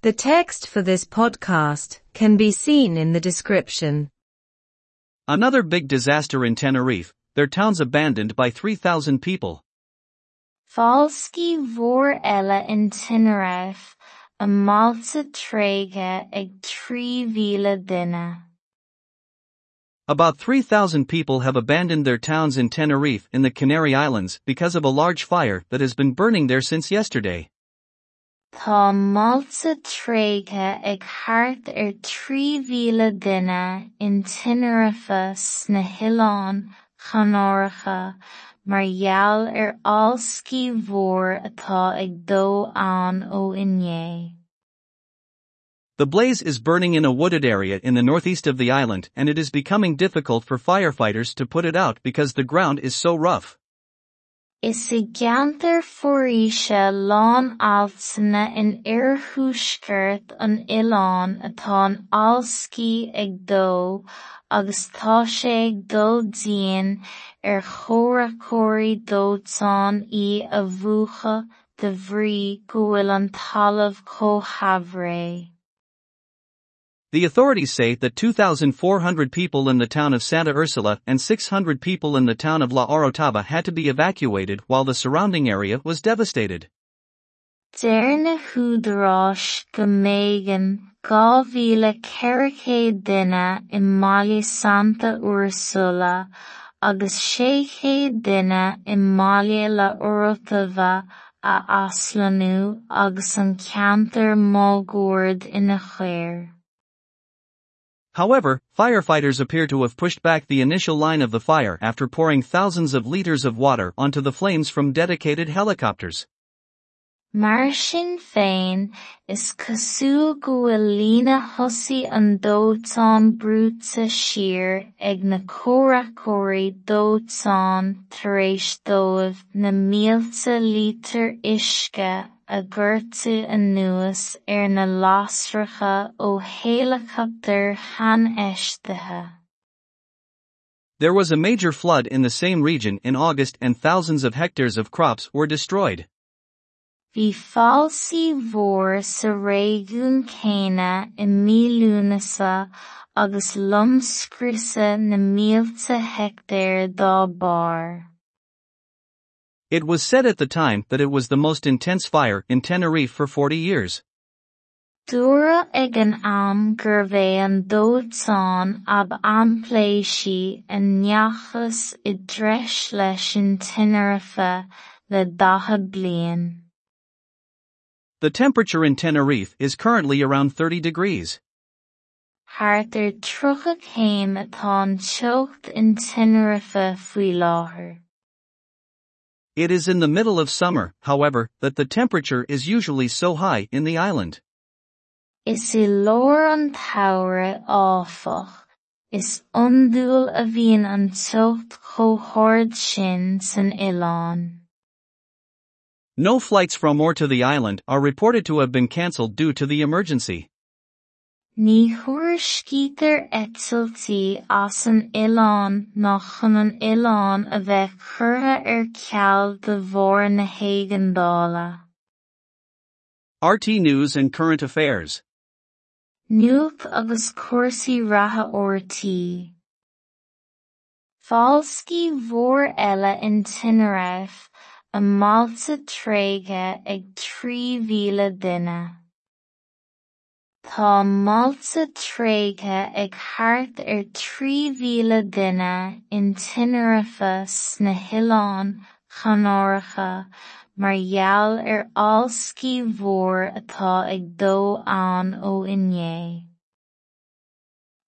The text for this podcast can be seen in the description. Another big disaster in Tenerife, their town's abandoned by 3,000 people. Fáilscí mhór eile in Tenerife, a máilte tréige ag trí mhíle duine. About 3,000 people have abandoned their towns in Tenerife in the Canary Islands because of a large fire that has been burning there since yesterday. Tá ag ar trí duine in sna mar gheall ar mhór atá ag dó ó inné. The blaze is burning in a wooded area in the northeast of the island and it is becoming difficult for firefighters to put it out because the ground is so rough. Is i gceantar foréise lán altaine in oirthúscairt an oileán atá an alscaí ag dó agus tá sé ag dul dian ar chomhthreachóirí dóiteáin í a bhuacha de bhrí go bhfuil an talamh chomh-shabhraidh. The authorities say that 2,400 people in the town of Santa Ursula and 600 people in the town of La Orotava had to be evacuated while the surrounding area was devastated. Deir na húdaráis go méigean dhá mhíle i mbaile Santa Ursula agus 600 duine i mbaile La Orotava a aslanú agus an ceantar mágóird ina chléir. However, firefighters appear to have pushed back the initial line of the fire after pouring thousands of liters of water onto the flames from dedicated helicopters. Mar sin féin, is cosúil go bhfuil líne thosaigh an dóiteáin brúite siar ag na cóiriceoirí dóiteáin tar éis dóibh na mílte lítir uisce a gcuirtear anuas ar na lasracha ó héileachtar than-eisteaithe. There was a major flood in the same region in August and thousands of hectares of crops were destroyed. Bhí fáilsí mhór sa réigiún céanna i mílúnasa agus lomscrúsa na mílte hectair dá bharr. It was said at the time that it was the most intense fire in Tenerife for 40 years. Dúradh ag an am gur bheith an ab ampléisí a neachas i dtreis leis an Tenerife le. The temperature in Tenerife is currently around 30 degrees. Thart ar trocha céim atá an in Tenerife láthair. It is in the middle of summer, however, that the temperature is usually so high in the island. Is i an tsamhraidh áfach, is iondúil a bhíonn an chomh-thord sin san oileán. No flights from or to the island are reported to have been cancelled due to the emergency. Ní thuairiscítear eitiiltí as an oileán ná chun an oileán a bheith curtha ar ceall de bharr na héigeandála. RTÉ News and Current Affairs. Nuacht agus cuasaí ratha ortaí. Fáilscí mhór eile in Tenerife, a malta tréige ag trí mhíle duine. Tá máilte tréige ag thart ar trí mhíle duine in Tenerife sna hoileáin chonóracha mar gheall ar fháilscí mhór atá ag dó ann.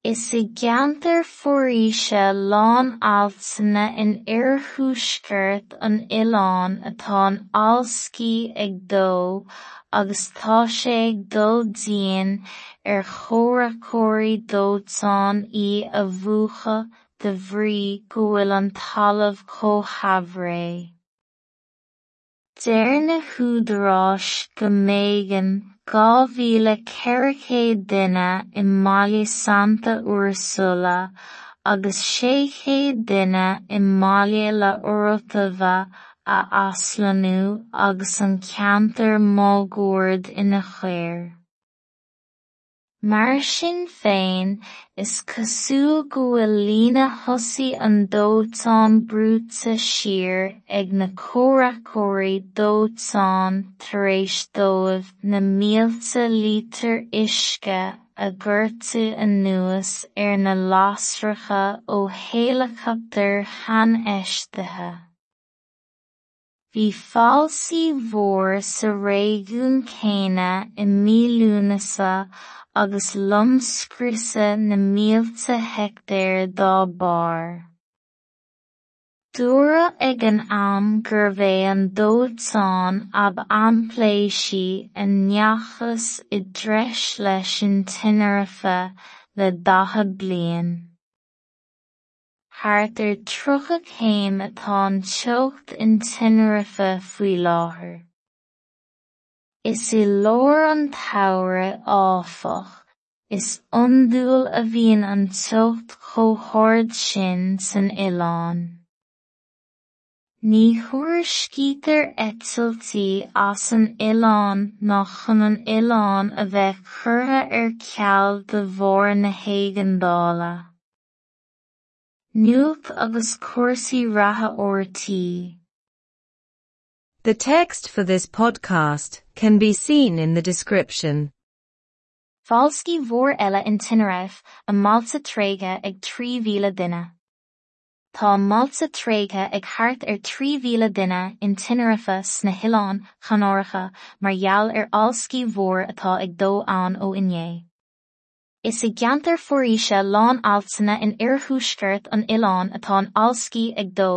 Is i gceantar foréise lán altaine in oirthúscairt an oileán atá an alscaí ag dó agus tá sé ag dul dian ar chomhthreachóirí dóiteáin í a bhuacha de bhrí go bhfuil an talamh chomh-shabhraidh. Deir na húdaráis go méigean mhíle ceithre duine i mbaile Santa Ursula agus 600 duine i mbaile La Orotava a aslanú agus an ceantar. Mar sin féin is cosúil go bhfuil líne thosaí an dóiteáin brúite siar ag na cóiriceoirí dóiteáin tar éis na mílte lítir uisce a gcuirtear anuas ar na lasracha ó héileachtar tháinéisteaithe. Bhí fáilsí mhór sa réigiún céanna i mílúnasa agus lomscrúsa na mílte heicteár dá bar. Dúra ag an am gur an ab ampléisí i ndteachas i dtreis leis an le bliain. Thart ar trucha céim atá an teocht in tinnéarafa faoi láthair. Is i leor an tsamhraidh áfach, is iondúil a bhíonn an teocht chomhdháirid sin san Oileán. Ní chuir scítear eitiiltí as an Oileán ná chun an Oileán a bheith curtha ar ceall de bharr na hÉigeandála. Nuacht agus cúrsaí ratha ortaí. The text for this podcast can be seen in the description. Fáilscí vor ella in Tinnéarafe a Máilte tréithe ag trí mhíle duine. Tá Máilte tréithe ag thart ar trí mhíle duine in Tinnéarafa sna chonóiricha mar gheall ar fháilscí mhór atá ag dó ann ó inné. Is i gceantar foréise lán altaine in oirthúsceirt an Oileán atá an alscí ag dó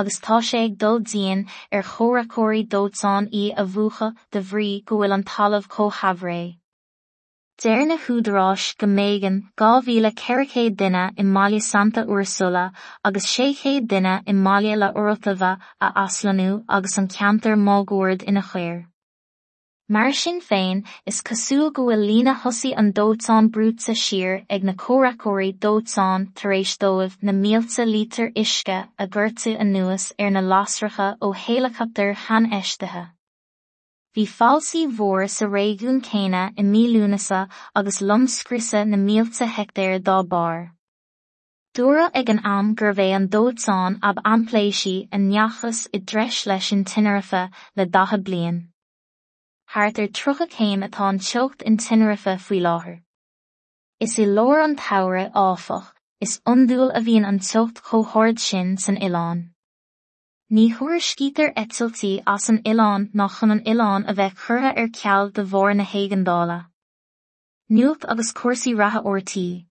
agus tá sé ag dul dian ar chomhrachóirí dóiteáin í a bhuacha de bhrí go bhfuil an talamh chomh-shabhré. Deir na húdaráis go méigean dhá mhíle ceithre duine i mbaile Santa Úrsula agus séchéad duine i mbaile le Urtaba a aslanú agus an ceantar mágóird ina chuir. Mar sin féin is cosúil go bhfuil lína thosaí an dótán brúta siir ag na córacóirí dótán tar éis dóibh na mílta lítar isce a ggurrtaú an nuas ar na lásracha ó hélachatar han eisteithe. Bhí falsaí mhór sa réún céine i mílúnasa agus lomscrise na mílta hectéir dá bar. Dúra ag an am gur bhéh an dótán ab anpléisí a neachas i d dreis leis an tinarifa le dathe blion. Thart ar trucha céim atá an teocht in tinnéarafa faoi láthair. Is i leor an tsamhraidh áfach, is iondúil a bhíonn an teocht chomhdháirid sin san Oileán. Ní chuir scítear eitiiltí as an Oileán ná chun an Oileán a bheith curtha ar ceall de bharr na hÉigeandála. Nuacht agus cúrsaí ratha ortaí.